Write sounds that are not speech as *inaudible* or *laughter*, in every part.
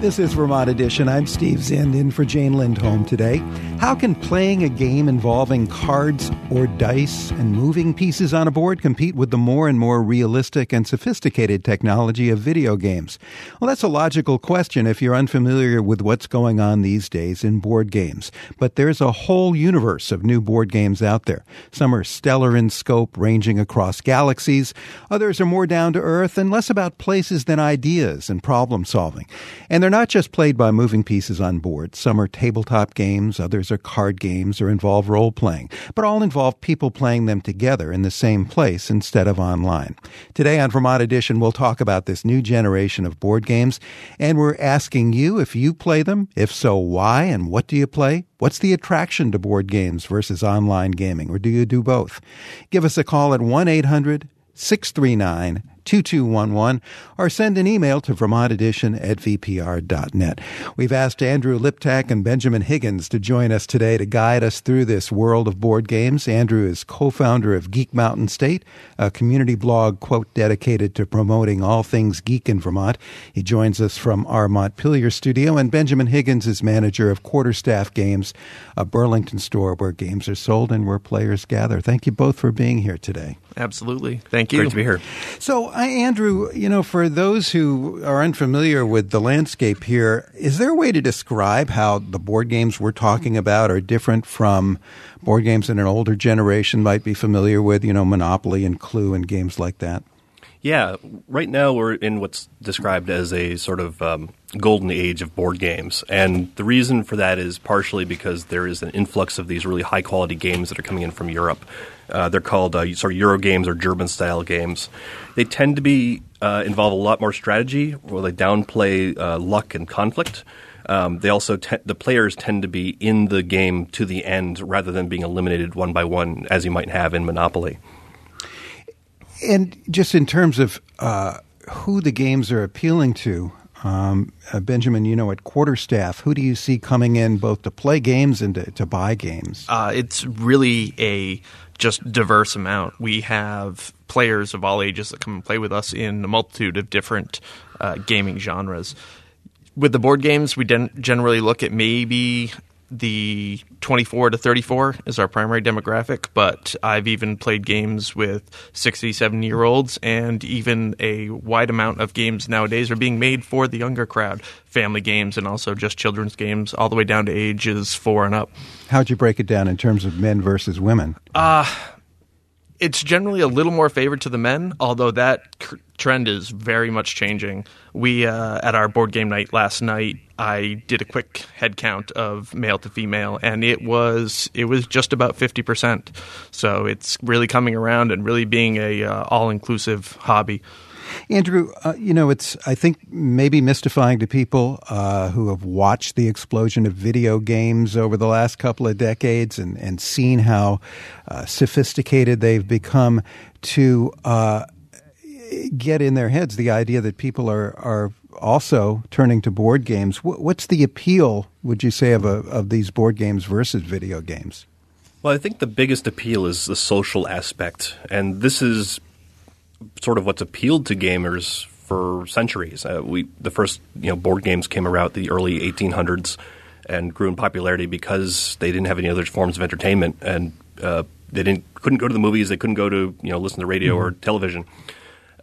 This is Vermont Edition. I'm Steve Zind in for Jane Lindholm today. How can playing a game involving cards or dice and moving pieces on a board compete with the more and more realistic and sophisticated technology of video games? Well, that's a logical question if you're unfamiliar with what's going on these days in board games. But there's a whole universe of new board games out there. Some are stellar in scope, ranging across galaxies. Others are more down to earth and less about places than ideas and problem solving. And they're they're not just played by moving pieces on board. Some are tabletop games, others are card games or involve role playing, but all involve people playing them together in the same place instead of online. Today on Vermont Edition, we'll talk about this new generation of board games, and we're asking you if you play them. If so, why and what do you play? What's the attraction to board games versus online gaming, or do you do both? Give us a call at 1 800 639 2211 or send an email to vermontedition at vpr.net. We've asked Andrew Liptak and Benjamin Higgins to join us today to guide us through this world of board games. Andrew is co-founder of Geek Mountain State, a community blog, quote, dedicated to promoting all things geek in Vermont. He joins us from our Montpelier studio, and Benjamin Higgins is manager of Quarterstaff Games, a Burlington store where games are sold and where players gather. Thank you both for being here today. Absolutely. Thank you. Great to be here. So, I, Andrew, you know, for those who are unfamiliar with the landscape here, is there a way to describe how the board games we're talking about are different from board games that an older generation might be familiar with, you know, Monopoly and Clue and games like that? Yeah, right now we're in what's described as a sort of um, golden age of board games. And the reason for that is partially because there is an influx of these really high quality games that are coming in from Europe. Uh, they're called uh, sort of Euro games or German style games. They tend to be uh, involve a lot more strategy, where they downplay uh, luck and conflict. Um, they also te- the players tend to be in the game to the end rather than being eliminated one by one as you might have in Monopoly. And just in terms of uh, who the games are appealing to, um, uh, Benjamin, you know, at Quarterstaff, who do you see coming in both to play games and to, to buy games? Uh, it's really a just diverse amount. We have players of all ages that come and play with us in a multitude of different uh, gaming genres. With the board games, we generally look at maybe the 24 to 34 is our primary demographic, but I've even played games with 67 year olds, and even a wide amount of games nowadays are being made for the younger crowd family games and also just children's games, all the way down to ages four and up. How'd you break it down in terms of men versus women? Uh, it's generally a little more favored to the men, although that trend is very much changing. We uh, at our board game night last night, I did a quick head count of male to female, and it was it was just about fifty percent. So it's really coming around and really being a uh, all inclusive hobby. Andrew, uh, you know, it's, I think, maybe mystifying to people uh, who have watched the explosion of video games over the last couple of decades and, and seen how uh, sophisticated they've become to uh, get in their heads the idea that people are, are also turning to board games. What's the appeal, would you say, of, a, of these board games versus video games? Well, I think the biggest appeal is the social aspect. And this is sort of what's appealed to gamers for centuries. Uh, we the first you know board games came around the early 1800s and grew in popularity because they didn't have any other forms of entertainment and uh, they didn't couldn't go to the movies, they couldn't go to you know listen to radio mm-hmm. or television.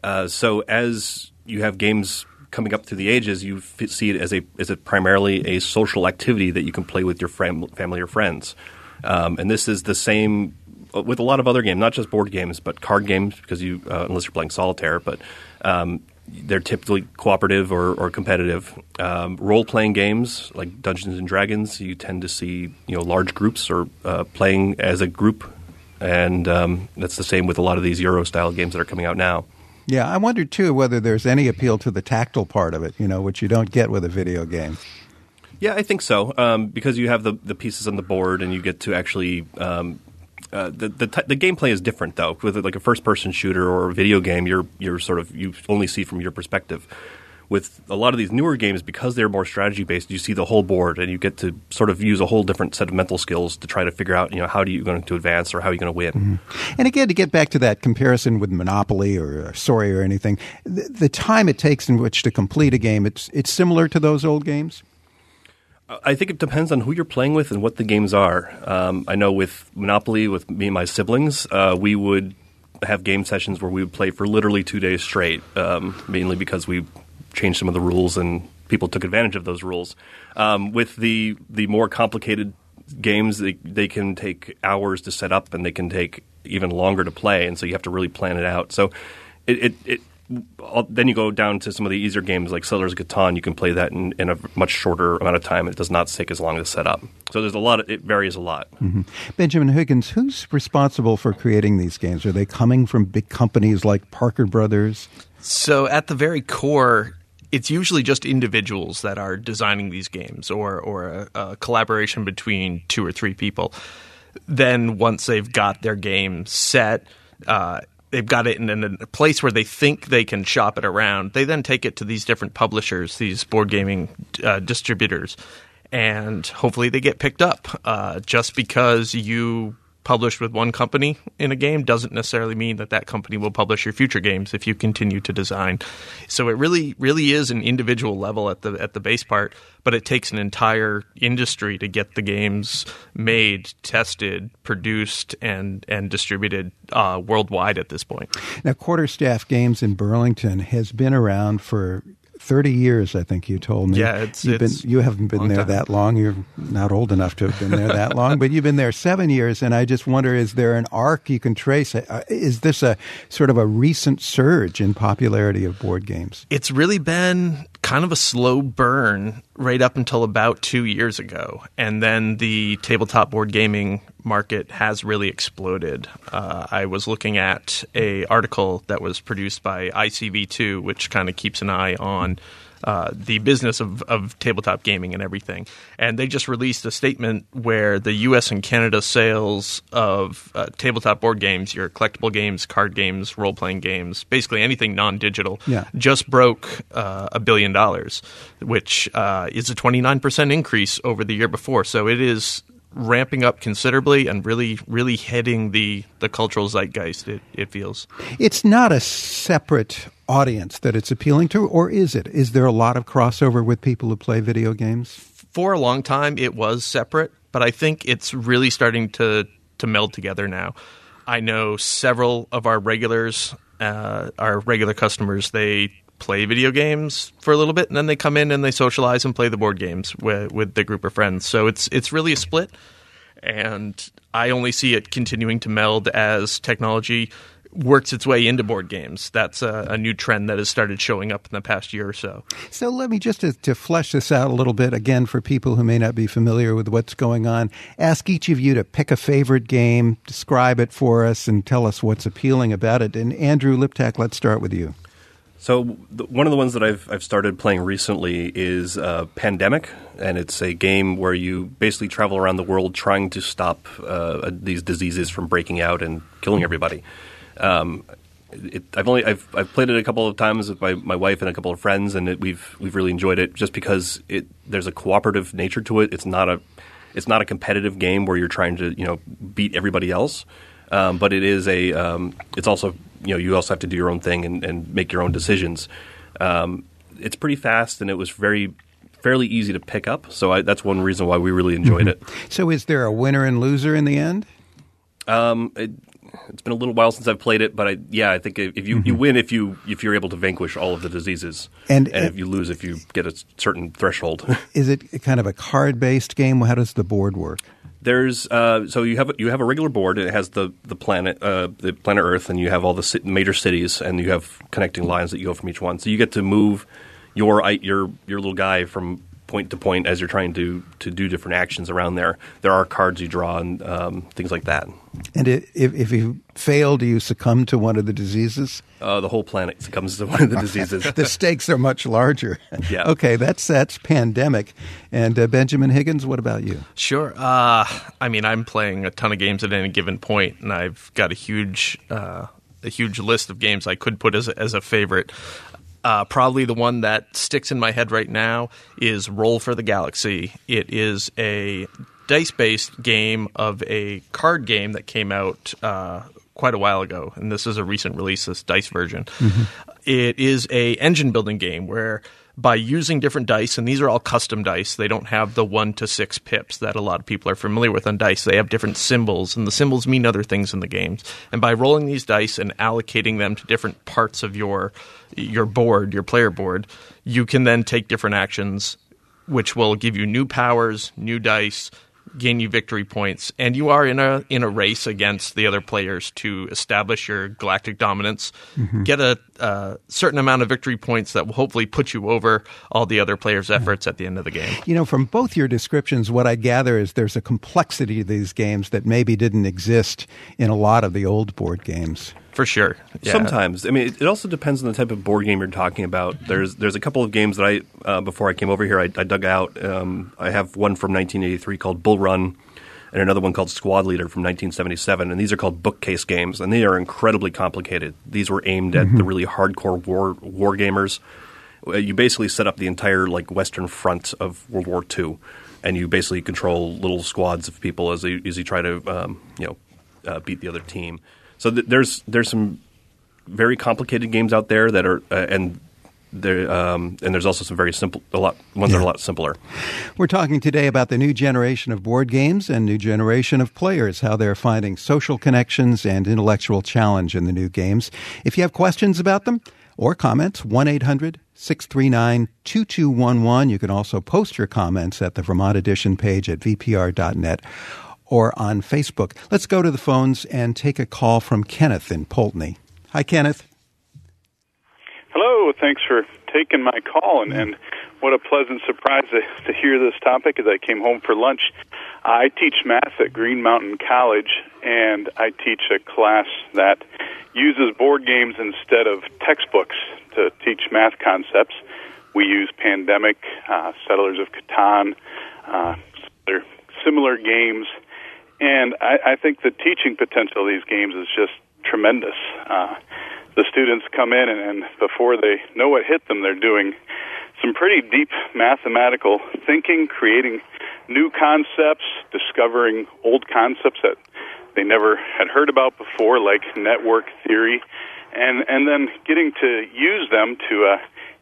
Uh, so as you have games coming up through the ages, you f- see it as a as a primarily a social activity that you can play with your fam- family or friends. Um, and this is the same uh, with a lot of other games, not just board games, but card games, because you uh, unless you're playing solitaire, but um, they're typically cooperative or, or competitive. Um, Role playing games like Dungeons and Dragons, you tend to see you know large groups or uh, playing as a group, and um, that's the same with a lot of these Euro style games that are coming out now. Yeah, I wonder too whether there's any appeal to the tactile part of it, you know, which you don't get with a video game. Yeah, I think so um, because you have the the pieces on the board and you get to actually um, uh, the the, t- the gameplay is different though. With like a first person shooter or a video game, you're you're sort of you only see from your perspective. With a lot of these newer games, because they're more strategy based, you see the whole board and you get to sort of use a whole different set of mental skills to try to figure out, you know, how are you going to advance or how are you going to win. Mm-hmm. And again, to get back to that comparison with Monopoly or Sorry or anything, the, the time it takes in which to complete a game, it's it's similar to those old games. I think it depends on who you're playing with and what the games are. Um, I know with Monopoly, with me and my siblings, uh, we would have game sessions where we would play for literally two days straight, um, mainly because we changed some of the rules and people took advantage of those rules. Um, with the the more complicated games, they, they can take hours to set up and they can take even longer to play, and so you have to really plan it out. So it, it, it then you go down to some of the easier games like Settlers of Catan. You can play that in, in, a much shorter amount of time. It does not take as long to set up. So there's a lot. Of, it varies a lot. Mm-hmm. Benjamin Higgins, who's responsible for creating these games? Are they coming from big companies like Parker Brothers? So at the very core, it's usually just individuals that are designing these games, or or a, a collaboration between two or three people. Then once they've got their game set. Uh, they've got it in, a place where they think they can shop it around. They then take it to these different publishers, these board gaming uh, distributors, and hopefully they get picked up. Uh, just because you published with one company in a game doesn't necessarily mean that that company will publish your future games if you continue to design. So it really, really is an individual level at the at the base part, but it takes an entire industry to get the games made, tested, produced, and and distributed uh, worldwide at this point. Now, Quarterstaff Games in Burlington has been around for 30 years, I think you told me. Yeah, it's, you've it's been, you haven't been there time. that long. You're not old enough to have been there that long, but you've been there seven years. And I just wonder, is there an arc you can trace? Uh, is this a sort of a recent surge in popularity of board games? It's really been kind of a slow burn right up until about two years ago. And then the tabletop board gaming market has really exploded. Uh, I was looking at a article that was produced by ICV2, which kind of keeps an eye on uh, the business of, of tabletop gaming and everything. And they just released a statement where the U.S. and Canada sales of uh, tabletop board games, your collectible games, card games, role playing games, basically anything non digital, yeah. just broke uh, a billion dollars, which uh, is a 29% increase over the year before. So it is ramping up considerably and really, really hitting the, the cultural zeitgeist, it, it feels. It's not a separate audience that it's appealing to, or is it? Is there a lot of crossover with people who play video games? For a long time, it was separate, but I think it's really starting to, to meld together now. I know several of our regulars, uh, our regular customers, they play video games for a little bit, and then they come in and they socialize and play the board games with, with the group of friends. So it's it's really a split, and I only see it continuing to meld as technology works its way into board games. That's a, a, new trend that has started showing up in the past year or so. So let me just to, to, flesh this out a little bit again for people who may not be familiar with what's going on. Ask each of you to pick a favorite game, describe it for us, and tell us what's appealing about it. And Andrew Liptak, let's start with you. So one of the ones that I've I've started playing recently is uh, Pandemic, and it's a game where you basically travel around the world trying to stop uh, these diseases from breaking out and killing everybody. Um, it, I've only I've I've played it a couple of times with my, my wife and a couple of friends, and it, we've we've really enjoyed it just because it there's a cooperative nature to it. It's not a it's not a competitive game where you're trying to you know beat everybody else, um, but it is a um, it's also you know you also have to do your own thing and, and make your own decisions. Um, it's pretty fast, and it was very fairly easy to pick up. So I, that's one reason why we really enjoyed mm-hmm. it. So is there a winner and loser in the end? Um, it, it's been a little while since I've played it, but I, yeah, I think if you, mm-hmm. you win if you if you're able to vanquish all of the diseases, and, and, if you lose if you get a certain threshold. *laughs* is it kind of a card based game? How does the board work? There's uh, so you have you have a regular board. It has the the planet uh, the planet Earth, and you have all the major cities, and you have connecting lines that you go from each one. So you get to move your your your little guy from point to point as you're trying to to do different actions around there. There are cards you draw and um, things like that. And if if you fail, do you succumb to one of the diseases? Uh, the whole planet succumbs to one of the diseases. the stakes are much larger. Yeah. Okay, that's that's pandemic. And uh, Benjamin Higgins, what about you? Sure. Uh, I mean, I'm playing a ton of games at any given point, and I've got a huge uh, a huge list of games I could put as a, as a favorite. Uh, probably the one that sticks in my head right now is Roll for the Galaxy. It is a dice based game of a card game that came out uh, quite a while ago, and this is a recent release, this dice version. Mm-hmm. It is a engine building game where by using different dice, and these are all custom dice. They don't have the one to six pips that a lot of people are familiar with on dice. They have different symbols, and the symbols mean other things in the games. And by rolling these dice and allocating them to different parts of your your board, your player board, you can then take different actions, which will give you new powers, new dice, gain you victory points, and you are in a in a race against the other players to establish your galactic dominance, mm-hmm. get a, a, certain amount of victory points that will hopefully put you over all the other players' efforts yeah. at the end of the game. You know, from both your descriptions, what I gather is there's a complexity to these games that maybe didn't exist in a lot of the old board games. For sure. Yeah. Sometimes, I mean, it, also depends on the type of board game you're talking about. There's there's a couple of games that I uh, before I came over here I, I dug out. Um, I have one from 1983 called Bull Run, and another one called Squad Leader from 1977. And these are called bookcase games, and they are incredibly complicated. These were aimed at mm-hmm. the really hardcore war war gamers. Uh, you basically set up the entire like Western Front of World War II, and you basically control little squads of people as they as you try to um, you know uh, beat the other team. So th- there's there's some very complicated games out there that are uh, and there, um, and there's also some very simple, a lot ones yeah. that are a lot simpler. We're talking today about the new generation of board games and new generation of players, how they're finding social connections and intellectual challenge in the new games. If you have questions about them or comments, one 800 639 2211. You can also post your comments at the Vermont Edition page at vpr.net or on Facebook. Let's go to the phones and take a call from Kenneth in Poultney. Hi, Kenneth. Hello. Thanks for taking my call, and, and what a pleasant surprise to, to hear this topic as I came home for lunch. I teach math at Green Mountain College, and I teach a class that uses board games instead of textbooks to teach math concepts. We use Pandemic, uh, Settlers of Catan, uh, similar games and I, I think the teaching potential of these games is just tremendous. Uh, the students come in, and, and before they know what hit them, they're doing some pretty deep mathematical thinking, creating new concepts, discovering old concepts that they never had heard about before, like network theory, and and then getting to use them to uh,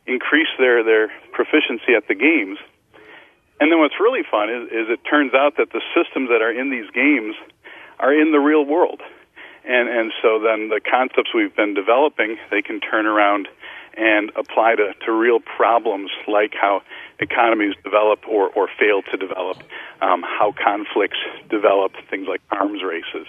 increase their their proficiency at the games. And then what's really fun is, is it turns out that the systems that are in these games are in the real world. And, and so then the concepts we've been developing, they can turn around and apply to, to real problems like how economies develop or, or fail to develop, um, how conflicts develop, things like arms races.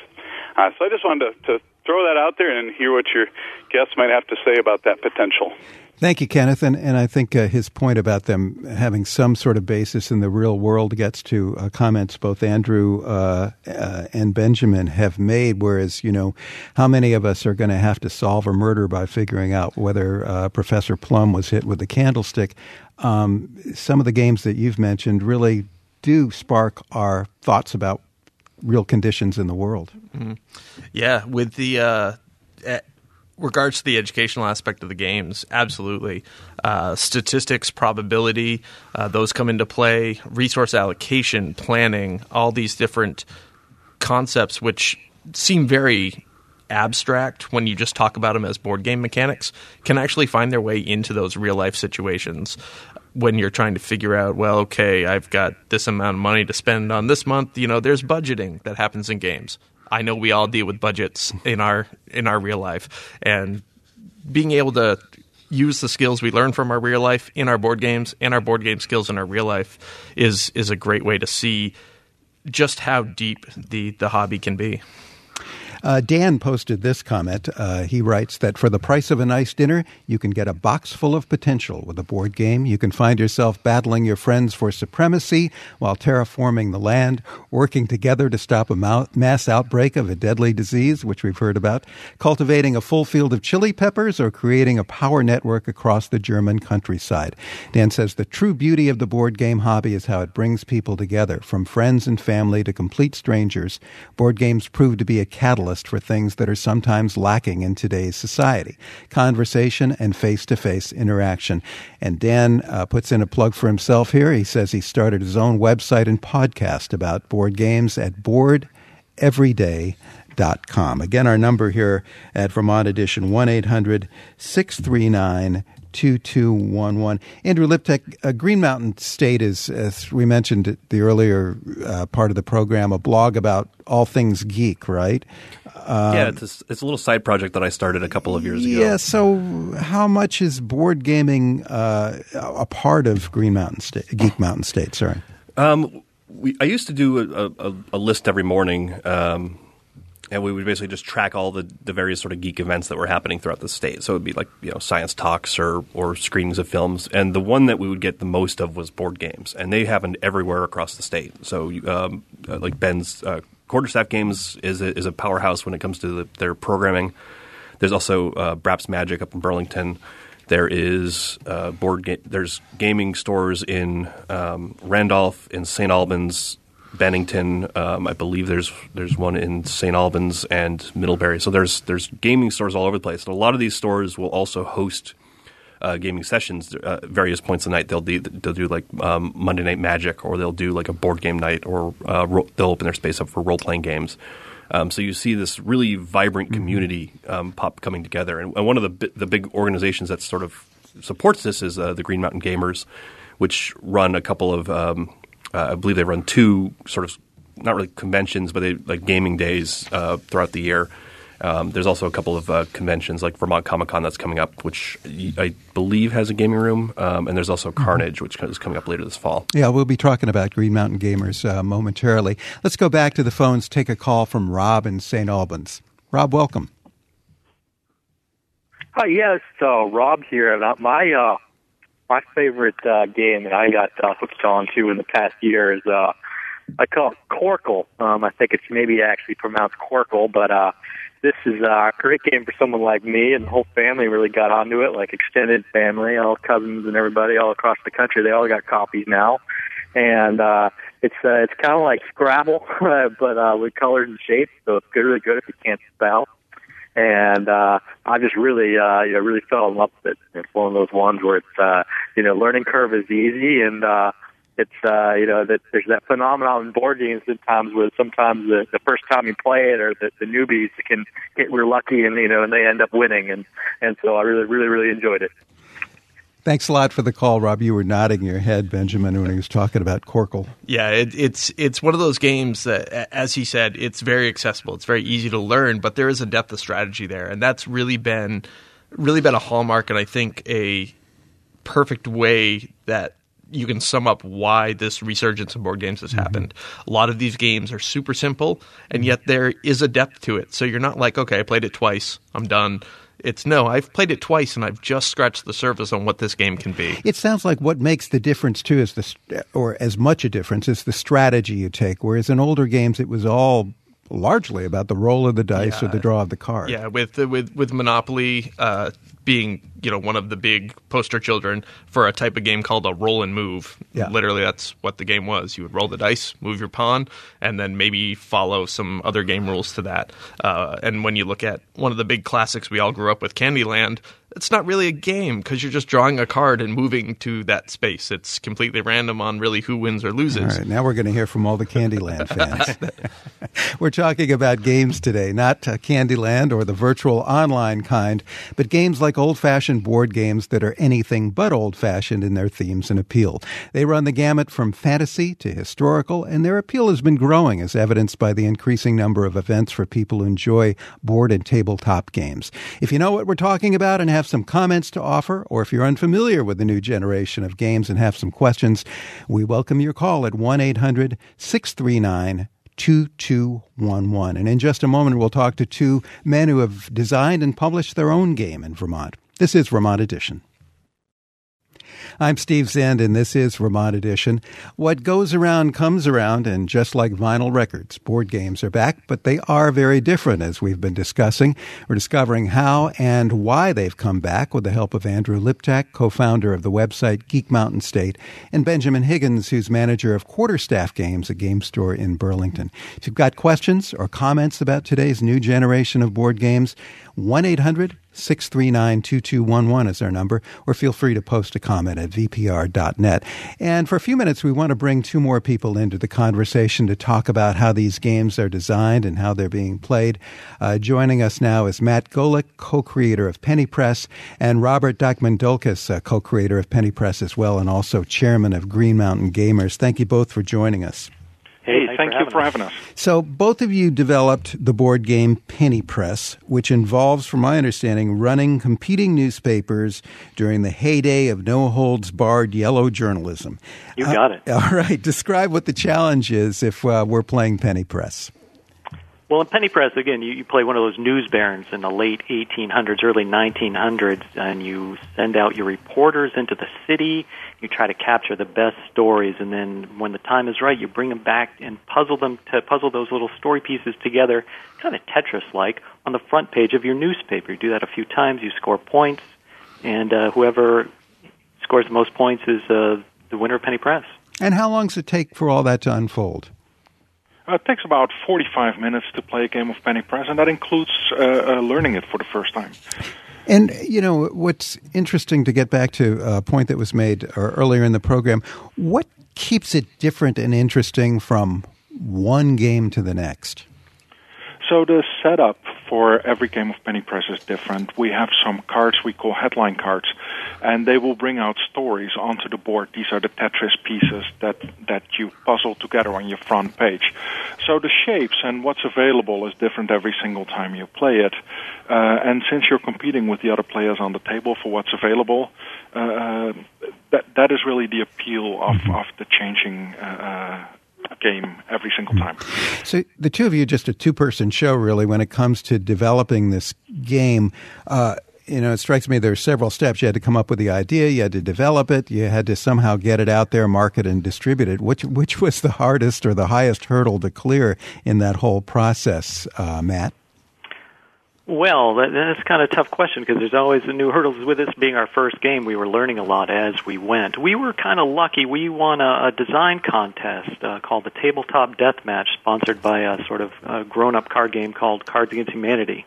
Uh, so I just wanted to, to throw that out there and hear what your guests might have to say about that potential. Thank you, Kenneth. And, and I think uh, his point about them having some sort of basis in the real world gets to uh, comments both Andrew uh, uh and Benjamin have made. Whereas, you know, how many of us are going to have to solve a murder by figuring out whether uh, Professor Plum was hit with a candlestick? Um, some of the games that you've mentioned really do spark our thoughts about real conditions in the world. Mm-hmm. Yeah, with the uh, regards to the educational aspect of the games, absolutely. Uh, statistics, probability, uh, those come into play. Resource allocation, planning, all these different concepts, which seem very abstract when you just talk about them as board game mechanics, can actually find their way into those real life situations. When you're trying to figure out, well, okay, I've got this amount of money to spend on this month, you know, there's budgeting that happens in games. I know we all deal with budgets in our in our real life, and being able to use the skills we learn from our real life in our board games and our board game skills in our real life is is a great way to see just how deep the the hobby can be. Uh, Dan posted this comment. Uh, he writes that for the price of a nice dinner, you can get a box full of potential with a board game. You can find yourself battling your friends for supremacy while terraforming the land, working together to stop a mass outbreak of a deadly disease, which we've heard about, cultivating a full field of chili peppers, or creating a power network across the German countryside. Dan says the true beauty of the board game hobby is how it brings people together, from friends and family to complete strangers. Board games prove to be a catalyst catalyst for things that are sometimes lacking in today's society conversation and face to face interaction. And Dan uh, puts in a plug for himself here. He says he started his own website and podcast about board games at boardeveryday.com. Again, our number here at Vermont Edition 1 800 639 2211. Andrew Liptak, uh, Green Mountain State is, as we mentioned at the earlier uh, part of the program, a blog about all things geek, right? Um, yeah, it's a, it's a little side project that I started a couple of years ago. Yeah, so how much is board gaming uh, a part of Green Mountain State, Geek Mountain State? Sorry. Um, we, I used to do a, a, a list every morning. Um, and we would basically just track all the, the various sort of geek events that were happening throughout the state. So it would be like you know science talks or or screenings of films, and the one that we would get the most of was board games, and they happened everywhere across the state. So um, uh, like Ben's uh, quarterstaff games is a, is a powerhouse when it comes to the, their programming. There's also uh, Braps Magic up in Burlington. There is uh, board ga- There's gaming stores in um, Randolph, in St. Albans, Bennington. Um, I believe there's there's one in St. Albans and Middlebury. So there's there's gaming stores all over the place. And a lot of these stores will also host uh, gaming sessions uh, various points of the night. They'll do they'll do like um, Monday Night Magic, or they'll do like a board game night, or uh, ro- they'll open their space up for role playing games. Um, so you see this really vibrant mm-hmm. community um, pop coming together, and, and one of the bi- the big organizations that sort of supports this is uh, the Green Mountain Gamers, which run a couple of um, uh, I believe they run two sort of not really conventions, but they like gaming days uh, throughout the year. Um, there's also a couple of uh, conventions like Vermont Comic Con that's coming up, which I believe has a gaming room, um, and there's also mm-hmm. Carnage, which is coming up later this fall. Yeah, we'll be talking about Green Mountain Gamers uh, momentarily. Let's go back to the phones. Take a call from Rob in St. Albans. Rob, welcome. Hi, yes, uh, Rob here. My uh, my favorite uh, game that I got uh, hooked on to in the past year is uh, I call it Qorkle. Um, I think it's maybe actually pronounced Quarkle, but uh, this is uh, a great game for someone like me, and the whole family really got onto it, like extended family, all cousins and everybody all across the country. They all got copies now, and uh, it's uh, it's kind of like Scrabble, *laughs* but uh, with colors and shapes. So it's good, really good if you can't spell and uh, I just really, uh, you know, really fell in love with it. It's one of those ones where it's, uh, you know, learning curve is easy, and uh, it's, uh, you know, that there's that phenomenon in board games sometimes where sometimes the, the first time you play it or the, the newbies can get real lucky and you know, and they end up winning, and and so I really, really, really enjoyed it. Thanks a lot for the call, Rob. You were nodding your head, Benjamin, when he was talking about Corkle. Yeah, it, it's it's one of those games that, as he said, it's very accessible. It's very easy to learn, but there is a depth of strategy there, and that's really been really been a hallmark, and I think a perfect way that you can sum up why this resurgence of board games has mm-hmm. happened. A lot of these games are super simple, and yet there is a depth to it. So you're not like, okay, I played it twice, I'm done it's no, I've played it twice and I've just scratched the surface on what this game can be. It sounds like what makes the difference too is the, or as much a difference is the strategy you take. Whereas in older games, it was all largely about the roll of the dice yeah. or the draw of the card. Yeah, with with with Monopoly uh, being you know one of the big poster children for a type of game called a roll and move. Yeah. Literally, that's what the game was. You would roll the dice, move your pawn, and then maybe follow some other game rules to that. Uh, and when you look at one of the big classics we all grew up with, Candyland, it's not really a game because you're just drawing a card and moving to that space. It's completely random on really who wins or loses. All right, now we're going to hear from all the Candyland *laughs* fans. *laughs* we're talking about games today, not uh, Candyland or the virtual online kind, but games like old fashioned board games that are anything but old fashioned in their themes and appeal. They run the gamut from fantasy to historical, and their appeal has been growing as evidenced by the increasing number of events for people who enjoy board and tabletop games. If you know what we're talking about and have some comments to offer, or if you're unfamiliar with the new generation of games and have some questions, we welcome your call at 1 800 639 2211. And in just a moment, we'll talk to two men who have designed and published their own game in Vermont. This is Vermont Edition. I'm Steve Zind, and this is Vermont Edition. What goes around comes around, and just like vinyl records, board games are back, but they are very different, as we've been discussing. We're discovering how and why they've come back with the help of Andrew Liptak, co founder of the website Geek Mountain State, and Benjamin Higgins, who's manager of Quarterstaff Games, a game store in Burlington. If you've got questions or comments about today's new generation of board games, 1 800 639 2211 is our number, or feel free to post a comment at vpr.net. And for a few minutes, we want to bring two more people into the conversation to talk about how these games are designed and how they're being played. Uh, joining us now is Matt Golick, co creator of Penny Press, and Robert Dachman-Dolkus, uh, co creator of Penny Press as well, and also chairman of Green Mountain Gamers. Thank you both for joining us. Thank you for having us. So, both of you developed the board game Penny Press, which involves, from my understanding, running competing newspapers during the heyday of no holds barred yellow journalism. You got it. Uh, *laughs* all right. Describe what the challenge is if uh, we're playing Penny Press. Well, in Penny Press, again, you, you play one of those news barons in the late 1800s, early 1900s, and you send out your reporters into the city. You try to capture the best stories, and then when the time is right, you bring them back and puzzle them to puzzle those little story pieces together, kind of Tetris-like, on the front page of your newspaper. You do that a few times. You score points, and uh, whoever scores the most points is uh, the winner of Penny Press. And how long does it take for all that to unfold? Uh, it takes about 45 minutes to play a game of Penny Press, and that includes uh, uh, learning it for the first time. And, you know, what's interesting to get back to a point that was made uh, earlier in the program, what keeps it different and interesting from one game to the next? So the setup for every game of Penny Press is different. We have some cards we call headline cards, and they will bring out stories onto the board. These are the Tetris pieces that that you puzzle together on your front page. So the shapes and what's available is different every single time you play it. Uh, and since you're competing with the other players on the table for what's available, uh, that that is really the appeal of of the changing. Uh, game every single time. So the two of you, just a two-person show, really, when it comes to developing this game. Uh, you know, it strikes me there are several steps. You had to come up with the idea, you had to develop it, you had to somehow get it out there, market and distribute it. Which which was the hardest or the highest hurdle to clear in that whole process, uh, Matt? Well, that, that's kind of a tough question because there's always the new hurdles. With this being our first game, we were learning a lot as we went. We were kind of lucky. We won a, a design contest uh, called the Tabletop Death Match, sponsored by a sort of uh, grown-up card game called Cards Against Humanity.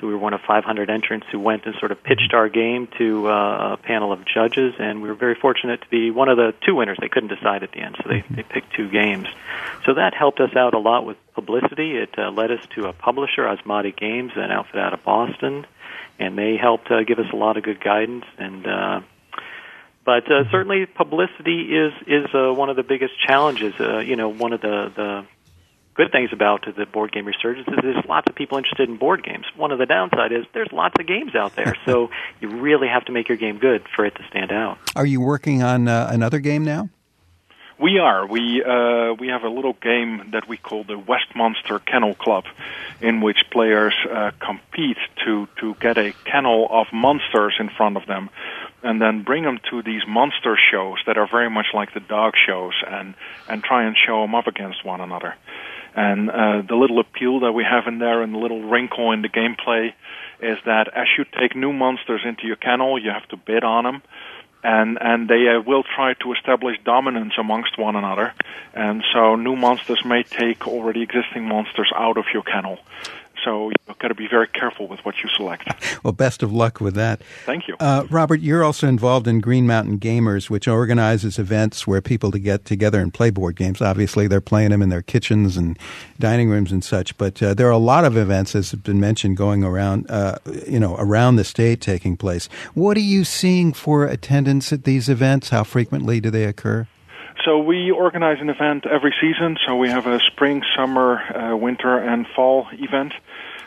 So we were one of 500 entrants who went and sort of pitched our game to uh, a panel of judges, and we were very fortunate to be one of the two winners. They couldn't decide at the end, so they, they picked two games. So that helped us out a lot with publicity. It uh, led us to a publisher, Asmadi Games, an outfit out of Boston, and they helped uh, give us a lot of good guidance. And uh, but uh, certainly, publicity is is uh, one of the biggest challenges. Uh, you know, one of the the good things about the board game resurgence is there's lots of people interested in board games. One of the downside is there's lots of games out there, so *laughs* you really have to make your game good for it to stand out. Are you working on uh, another game now? We are. We uh, we have a little game that we call the Westmonster Kennel Club, in which players uh, compete to to get a kennel of monsters in front of them, and then bring them to these monster shows that are very much like the dog shows, and and try and show them up against one another. And uh, the little appeal that we have in there, and the little wrinkle in the gameplay, is that as you take new monsters into your kennel, you have to bid on them and and they uh, will try to establish dominance amongst one another. And so new monsters may take already existing monsters out of your kennel. So you've got to be very careful with what you select. Well, best of luck with that. Thank you. Uh, Robert, you're also involved in Green Mountain Gamers, which organizes events where people to get together and play board games. Obviously, they're playing them in their kitchens and dining rooms and such, but uh, there are a lot of events, as has been mentioned, going around, uh, you know, around the state taking place. What are you seeing for attendance at these events? How frequently do they occur? So we organize an event every season. So we have a spring, summer, uh, winter, and fall event.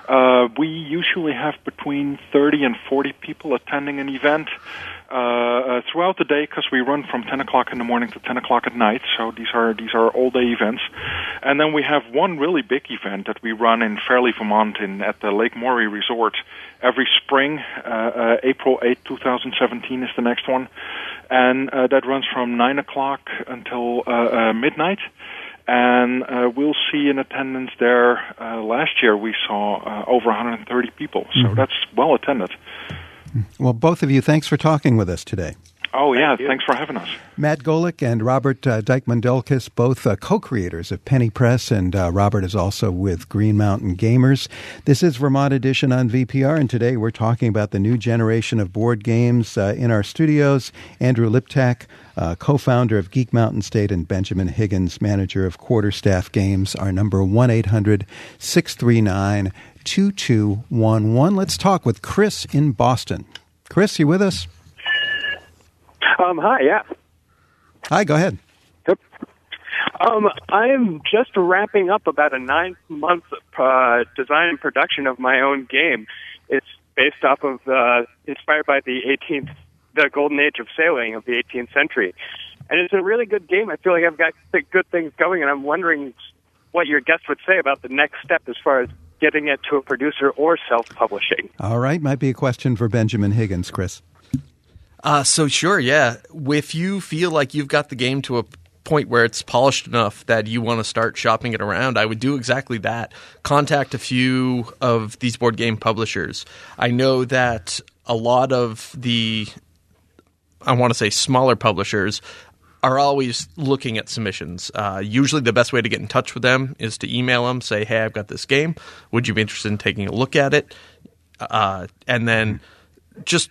Uh, we usually have between 30 and 40 people attending an event uh, uh, throughout the day because we run from 10 o'clock in the morning to 10 o'clock at night. So these are these are all day events, and then we have one really big event that we run in Fairlee, Vermont, in at the Lake Morey Resort every spring. Uh, uh, April 8, 2017 is the next one, and uh, that runs from nine o'clock until midnight. And uh, we'll see an attendance there. Uh, last year we saw uh, over 130 people, so Mhm. that's well attended. Well, both of you, thanks for talking with us today. Oh yeah, thanks for having us. Matt Golick and Robert uh, Dykman-Delkis, both uh, co-creators of Penny Press, and uh, Robert is also with Green Mountain Gamers. This is Vermont Edition on VPR, and today we're talking about the new generation of board games uh, in our studios. Andrew Liptak, uh, co-founder of Geek Mountain State, and Benjamin Higgins, manager of Quarterstaff Games. Our number one eight hundred six three nine two two one one. Let's talk with Chris in Boston. Chris, you with us? Um, hi, yeah. Hi, go ahead. Um, I'm just wrapping up about a nine month uh, design and production of my own game. It's based off of, uh, inspired by the 18th, the golden age of sailing of the 18th century. And it's a really good game. I feel like I've got good things going, and I'm wondering what your guest would say about the next step as far as getting it to a producer or self publishing. All right, might be a question for Benjamin Higgins, Chris. Uh, so sure, yeah. If you feel like you've got the game to a point where it's polished enough that you want to start shopping it around, I would do exactly that. Contact a few of these board game publishers. I know that a lot of the, I want to say smaller publishers, are always looking at submissions. Uh, usually, the best way to get in touch with them is to email them, say, "Hey, I've got this game. Would you be interested in taking a look at it?" Uh, and then just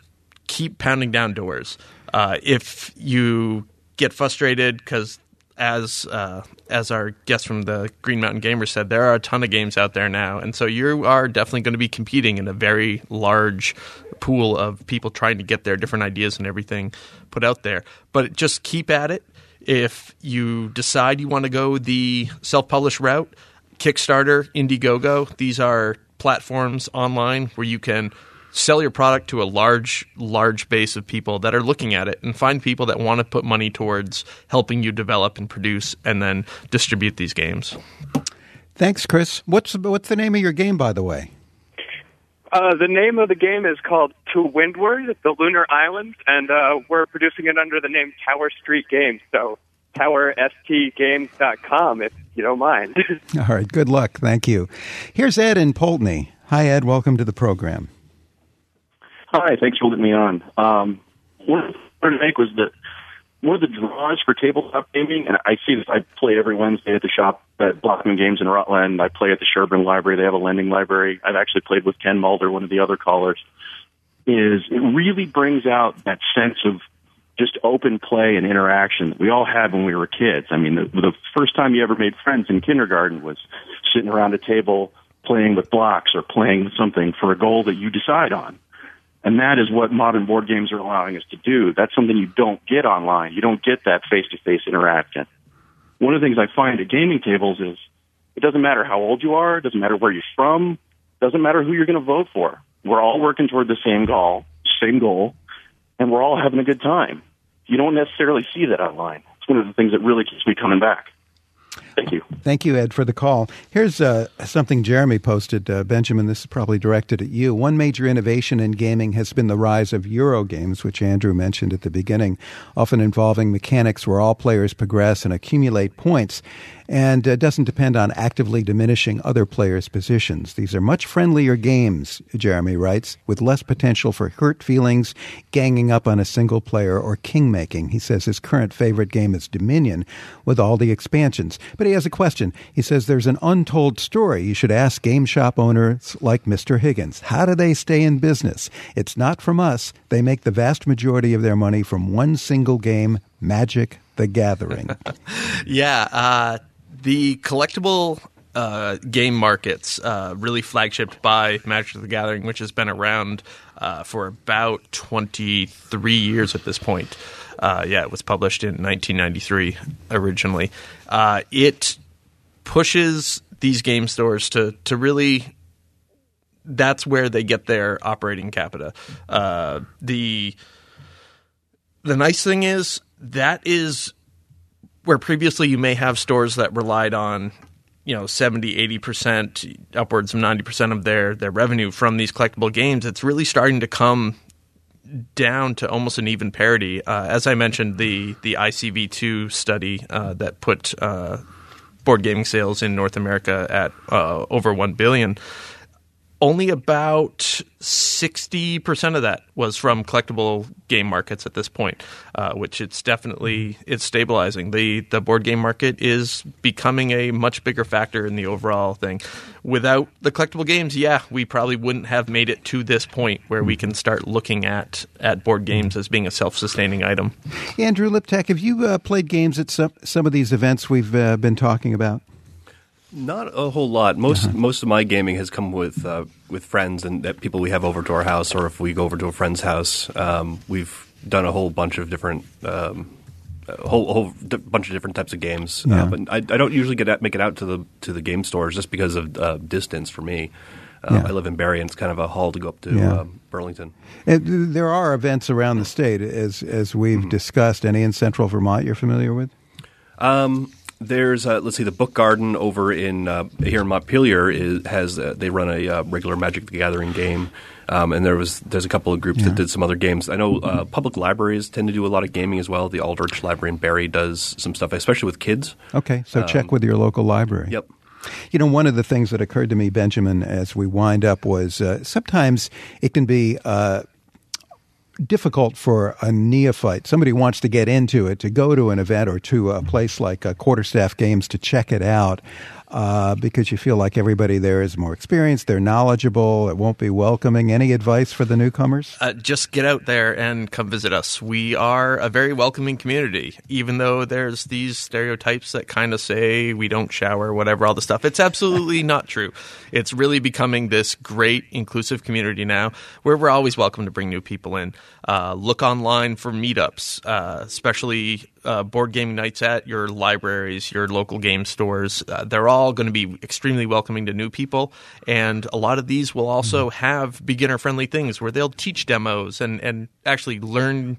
keep pounding down doors. Uh, if you get frustrated because as uh, as our guest from the Green Mountain Gamers said, there are a ton of games out there now, and so you are definitely going to be competing in a very large pool of people trying to get their different ideas and everything put out there. But just keep at it. If you decide you want to go the self-published route, Kickstarter, Indiegogo, these are platforms online where you can sell your product to a large large base of people that are looking at it and find people that want to put money towards helping you develop and produce and then distribute these games. Thanks, Chris. What's what's the name of your game, by the way? Uh, the name of the game is called To Windward, the Lunar Islands, and uh, we're producing it under the name Tower Street Games. So towerstgames.com, if you don't mind. *laughs* All right, good luck. Thank you. Here's Ed in Poultney. Hi, Ed. Welcome to the program. Hi, thanks for letting me on. Um, one I wanted to make was that one of the draws for tabletop gaming, and I see this, I play every Wednesday at the shop at Blockman Games in Rutland. I play at the Sherburne Library. They have a lending library. I've actually played with Ken Mulder, one of the other callers. Is it really brings out that sense of just open play and interaction that we all had when we were kids. I mean, the, the first time you ever made friends in kindergarten was sitting around a table playing with blocks or playing something for a goal that you decide on. And that is what modern board games are allowing us to do. That's something you don't get online. You don't get that face to face interaction. One of the things I find at gaming tables is it doesn't matter how old you are, it doesn't matter where you're from, it doesn't matter who you're going to vote for. We're all working toward the same goal, same goal, and we're all having a good time. You don't necessarily see that online. It's one of the things that really keeps me coming back. Thank you. Thank you, Ed, for the call. Here's uh, something Jeremy posted. Uh, Benjamin, this is probably directed at you. One major innovation in gaming has been the rise of Euro games, which Andrew mentioned at the beginning, often involving mechanics where all players progress and accumulate points and uh, doesn't depend on actively diminishing other players' positions. These are much friendlier games, Jeremy writes, with less potential for hurt feelings, ganging up on a single player, or king making. He says his current favorite game is Dominion, with all the expansions. But he has a question. He says there's an untold story. You should ask game shop owners like Mr. Higgins. How do they stay in business? It's not from us. They make the vast majority of their money from one single game, Magic the Gathering. *laughs* yeah, uh, the collectible uh, game markets uh, really flagshipped by Magic the Gathering, which has been around uh, for about 23 years at this point. Uh, yeah, it was published in 1993 originally. Uh, it pushes these game stores to to really that's where they get their operating capita. Uh, the the nice thing is that is where previously you may have stores that relied on you know 70 80% upwards of 90% of their their revenue from these collectible games it's really starting to come down to almost an even parity. Uh, as I mentioned, the the ICV2 study uh, that put uh, board gaming sales in North America at uh, over one billion only about 60% of that was from collectible game markets at this point, uh, which it's definitely it's stabilizing. The the board game market is becoming a much bigger factor in the overall thing. Without the collectible games, yeah, we probably wouldn't have made it to this point where we can start looking at at board games as being a self-sustaining item. Andrew Liptak, have you uh, played games at some some of these events we've uh, been talking about? Not a whole lot. Most uh-huh. most of my gaming has come with uh, with friends and uh, people we have over to our house, or if we go over to a friend's house. Um, we've done a whole bunch of different. Um, a whole, whole d- bunch of different types of games, uh, yeah. uh, but I, I, don't usually get at, make it out to the to the game stores just because of uh, distance for me. Uh, yeah. I live in Barre, and it's kind of a haul to go up to yeah. Um, Burlington. And there are events around the state, as as we've mm-hmm. discussed. Any in Central Vermont you're familiar with? Um, there's uh, let's see, the Book Garden over in uh, here in Montpelier is, has uh, they run a uh, regular Magic the Gathering game, um, and there was there's a couple of groups yeah. that did some other games. I know uh, public libraries tend to do a lot of gaming as well. The Aldrich Library in Barre does some stuff, especially with kids. Okay, so um, check with your local library. Yep. You know, one of the things that occurred to me, Benjamin, as we wind up was uh, sometimes it can be difficult for a neophyte, somebody wants to get into it, to go to an event or to a place like uh, Quarterstaff Games to check it out uh, because you feel like everybody there is more experienced, they're knowledgeable, it won't be welcoming. Any advice for the newcomers? Uh, just get out there and come visit us. We are a very welcoming community, even though there's these stereotypes that kind of say we don't shower, whatever, all the stuff. It's absolutely *laughs* not true. It's really becoming this great inclusive community now where we're always welcome to bring new people in. Uh, look online for meetups, uh, especially uh, board game nights at your libraries, your local game stores. Uh, they're all going to be extremely welcoming to new people, and a lot of these will also mm-hmm. have beginner friendly things where they'll teach demos and and actually learn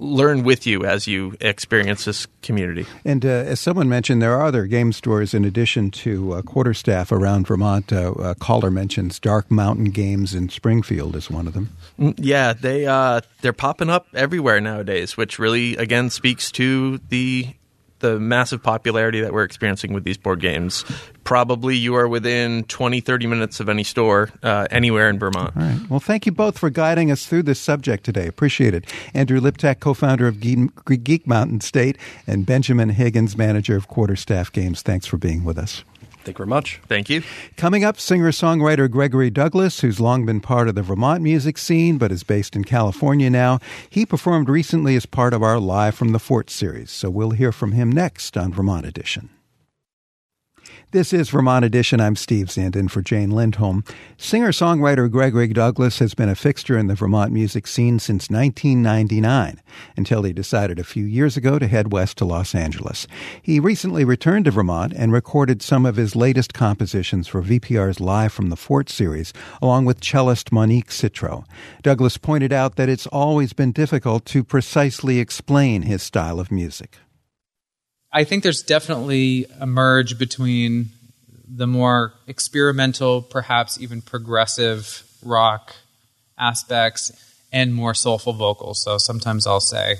learn with you as you experience this community. And uh, as someone mentioned, there are other game stores in addition to uh, Quarterstaff around Vermont. Uh, uh caller mentions Dark Mountain Games in Springfield is one of them. Mm, yeah, they uh, they're popping up everywhere nowadays, which really again speaks to the the massive popularity that we're experiencing with these board games. Probably you are within 20, 30 minutes of any store uh, anywhere in Vermont. All right. Well, thank you both for guiding us through this subject today. Appreciate it. Andrew Liptak, co founder of Geek Mountain State, and Benjamin Higgins, manager of Quarterstaff Games. Thanks for being with us. Thank you very much. Thank you. Coming up, singer songwriter Gregory Douglas, who's long been part of the Vermont music scene but is based in California now. He performed recently as part of our Live from the Fort series, so we'll hear from him next on Vermont Edition. This is Vermont Edition. I'm Steve Zind in for Jane Lindholm. Singer songwriter Gregory Douglas has been a fixture in the Vermont music scene since 1999 until he decided a few years ago to head west to Los Angeles. He recently returned to Vermont and recorded some of his latest compositions for VPR's Live from the Fort series, along with cellist Monique Citro. Douglas pointed out that it's always been difficult to precisely explain his style of music. I think there's definitely a merge between the more experimental, perhaps even progressive rock aspects and more soulful vocals. So sometimes I'll say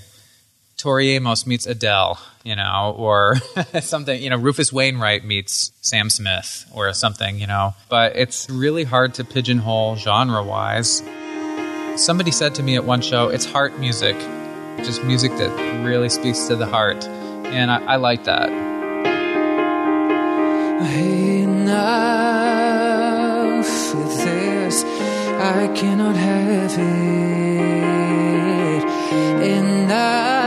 Tori Amos meets Adele, you know, or *laughs* something, you know, Rufus Wainwright meets Sam Smith or something, you know. But it's really hard to pigeonhole genre wise. Somebody said to me at one show, it's heart music, just music that really speaks to the heart and I, I like that. Enough with this, I cannot have it. Enough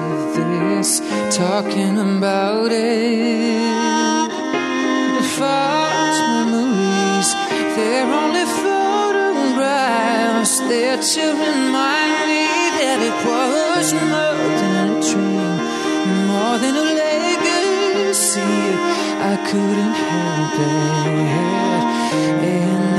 with this, talking about it. The false memories, they're only photographs, they're to remind me that it was more legacy. I couldn't help it. Enough.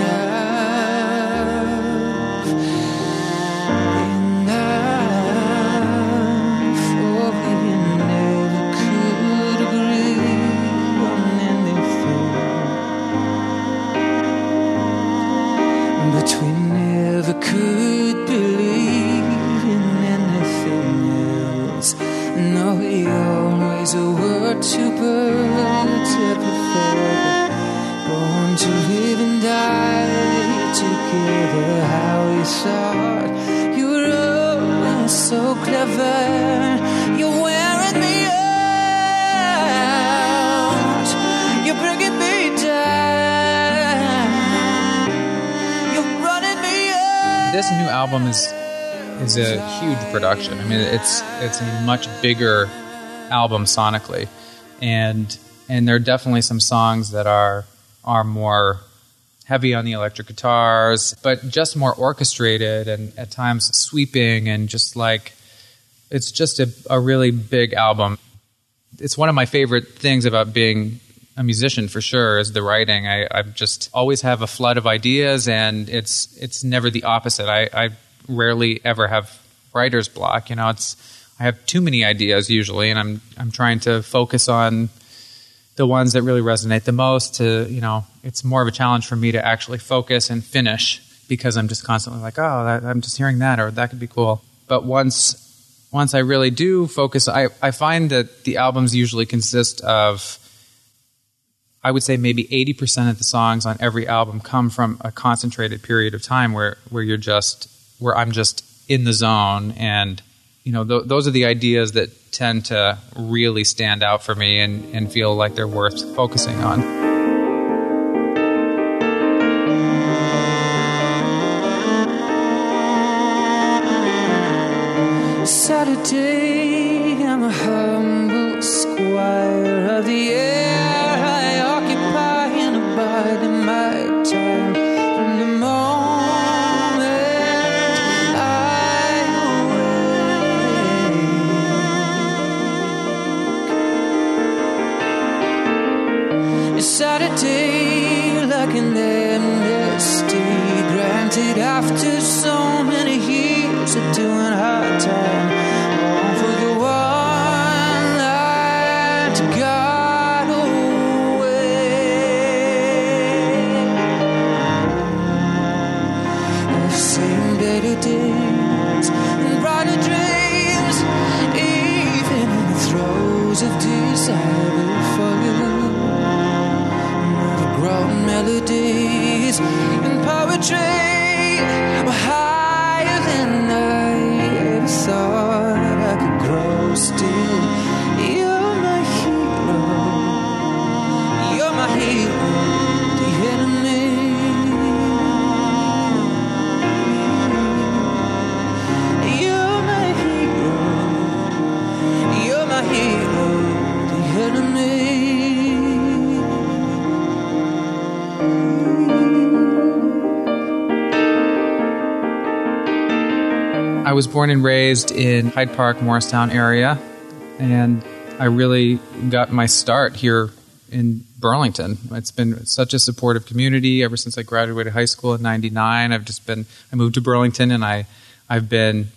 Thought you were always so clever. You're wearing me out. You're bringing me down. You're running me out. This new album is is a huge production. I mean, it's it's a much bigger album sonically, and and there are definitely some songs that are are more heavy on the electric guitars, but just more orchestrated and at times sweeping and just like it's just a, a really big album. It's one of my favorite things about being a musician for sure is the writing. I, I just always have a flood of ideas and it's it's never the opposite. I, I rarely ever have writer's block. You know, it's I have too many ideas usually and I'm I'm trying to focus on the ones that really resonate the most to you know it's more of a challenge for me to actually focus and finish because i'm just constantly like oh that, i'm just hearing that or that could be cool. But once once i really do focus I, I find that the albums usually consist of i would say maybe 80% of the songs on every album come from a concentrated period of time where where you're just where i'm just in the zone and you know th- those are the ideas that tend to really stand out for me and, and feel like they're worth focusing on. Saturday, I'm a humble squire of the air. Was born and raised in Hyde Park, Morristown area, and I really got my start here in Burlington. It's been such a supportive community ever since I graduated high school in '99. I've just been I moved to Burlington, and I I've been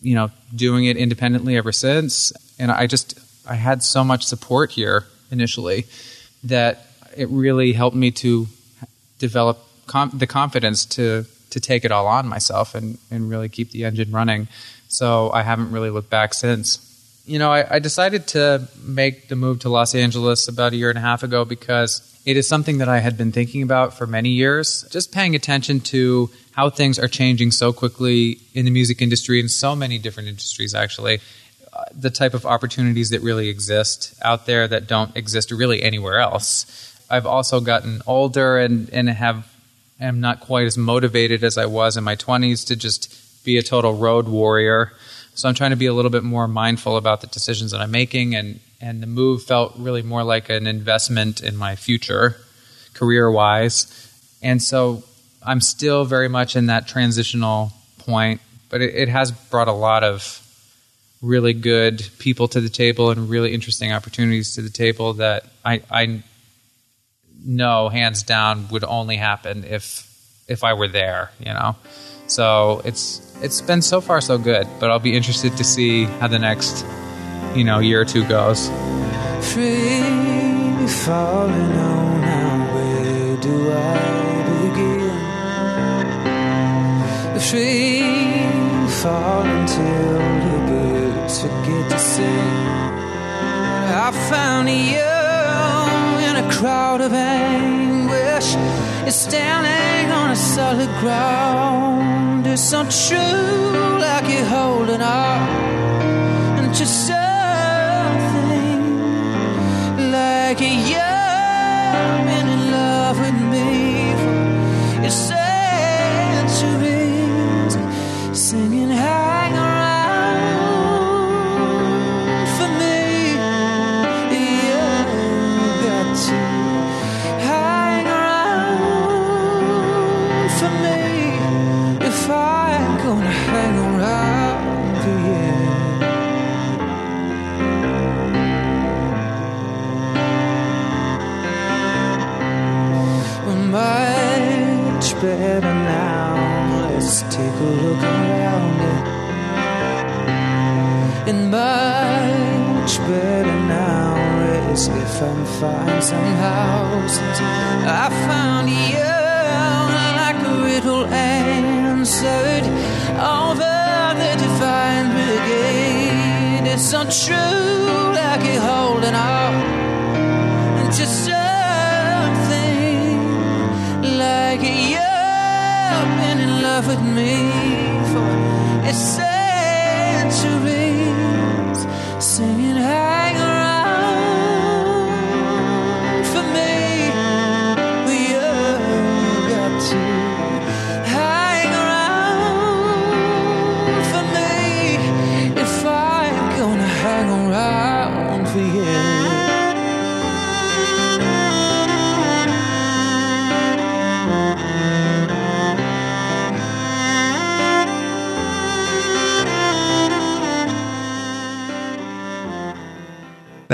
you know doing it independently ever since. And I just I had so much support here initially that it really helped me to develop com- the confidence to to take it all on myself and, and really keep the engine running. So I haven't really looked back since. You know, I, I decided to make the move to Los Angeles about a year and a half ago because it is something that I had been thinking about for many years. Just paying attention to how things are changing so quickly in the music industry and so many different industries, actually. Uh, the type of opportunities that really exist out there that don't exist really anywhere else. I've also gotten older and, and have am not quite as motivated as I was in my 20s to just be a total road warrior. So I'm trying to be a little bit more mindful about the decisions that I'm making, and and the move felt really more like an investment in my future, career wise. And so I'm still very much in that transitional point, but it, it has brought a lot of really good people to the table and really interesting opportunities to the table that I, I know hands down would only happen if if I were there, you know. So it's it's been so far so good, but I'll be interested to see how the next you know year or two goes. Free falling on now, where do I begin? Free falling till the birds forget to sing. I found you crowd of anguish. You're standing on a solid ground. It's so true, like you're holding on to something like been in love with me better now. Let's take a look around. And much better now. Let's if I find somehow. Since I found you like a riddle answered over the divine brigade. It's so true, like you're holding on to something with me for centuries,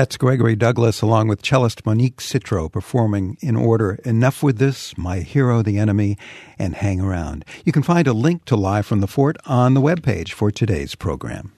That's Gregory Douglas along with cellist Monique Citro performing in order Enough with This, My Hero, the Enemy, and Hang Around. You can find a link to Live from the Fort on the webpage for today's program.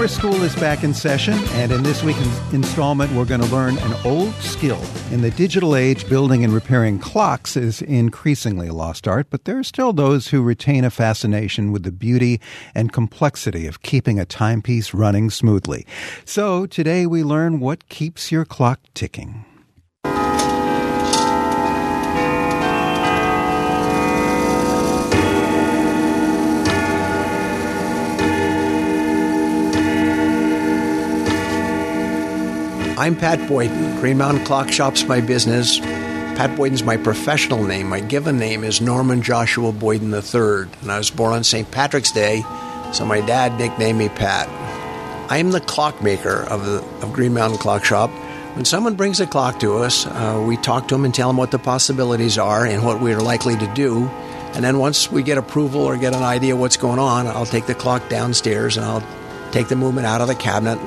Summer school is back in session, and in this week's installment, we're going to learn an old skill. In the digital age, building and repairing clocks is increasingly a lost art, but there are still those who retain a fascination with the beauty and complexity of keeping a timepiece running smoothly. So today we learn what keeps your clock ticking. I'm Pat Boyden. Green Mountain Clock Shop's my business. Pat Boyden's my professional name. My given name is Norman Joshua Boyden III, and I was born on St. Patrick's Day, so my dad nicknamed me Pat. I am the clockmaker of the of Green Mountain Clock Shop. When someone brings a clock to us, uh, we talk to them and tell them what the possibilities are and what we're likely to do. And then once we get approval or get an idea what's going on, I'll take the clock downstairs and I'll take the movement out of the cabinet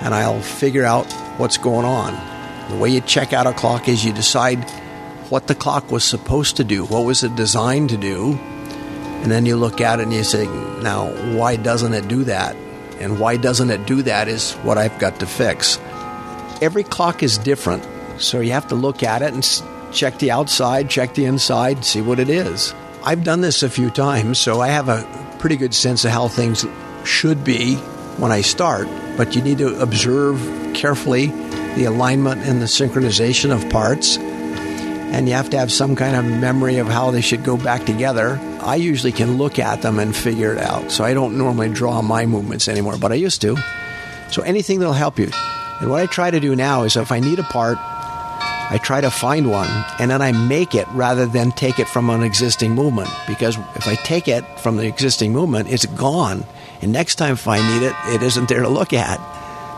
and I'll figure out what's going on. The way you check out a clock is you decide what the clock was supposed to do, what was it designed to do, and then you look at it and you say, now, why doesn't it do that? And why doesn't it do that is what I've got to fix. Every clock is different, so you have to look at it and check the outside, check the inside, see what it is. I've done this a few times, so I have a pretty good sense of how things should be when I start, but you need to observe carefully the alignment and the synchronization of parts. And you have to have some kind of memory of how they should go back together. I usually can look at them and figure it out. So I don't normally draw my movements anymore, but I used to. So anything that'll help you. And what I try to do now is if I need a part, I try to find one and then I make it rather than take it from an existing movement. Because if I take it from the existing movement, it's gone. And next time if I need it, it isn't there to look at.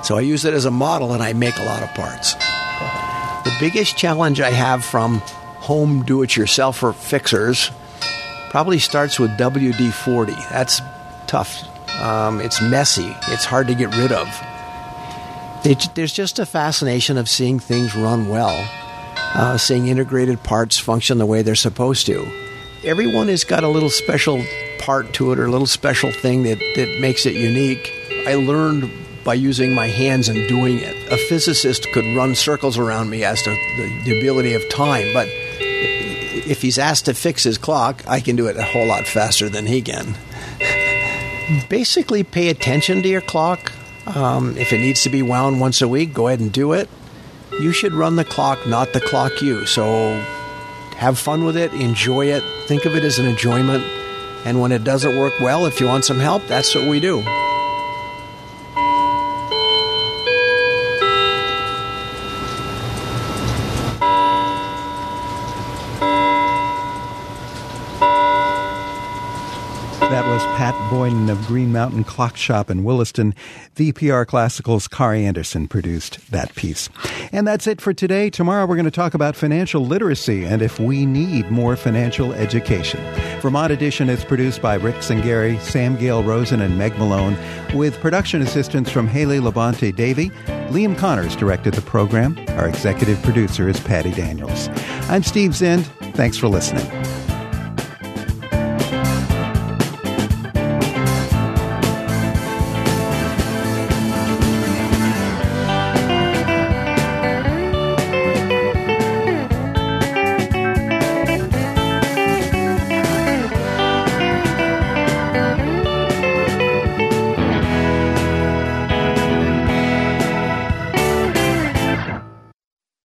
So I use it as a model and I make a lot of parts. The biggest challenge I have from home do it yourselfer fixers probably starts with WD 40. That's tough. Um, it's messy, it's hard to get rid of. There's just a fascination of seeing things run well, uh, seeing integrated parts function the way they're supposed to. Everyone has got a little special part to it or a little special thing that, that makes it unique. I learned by using my hands and doing it. A physicist could run circles around me as to the, the ability of time, but if he's asked to fix his clock, I can do it a whole lot faster than he can. basically pay attention to your clock. Um, if it needs to be wound once a week, go ahead and do it. You should run the clock, not the clock you. So have fun with it, enjoy it, think of it as an enjoyment. And when it doesn't work well, if you want some help, that's what we do. Boyden of Green Mountain Clock Shop in Williston. VPR Classical's Kari Anderson produced that piece. And that's it for today. Tomorrow we're going to talk about financial literacy and if we need more financial education. Vermont Edition is produced by Ric Cengeri, Sam Gale Rosen, and Meg Malone, with production assistance from Haley Labonte Davey. Liam Connors directed the program. Our executive producer is Patty Daniels. I'm Steve Zind. Thanks for listening.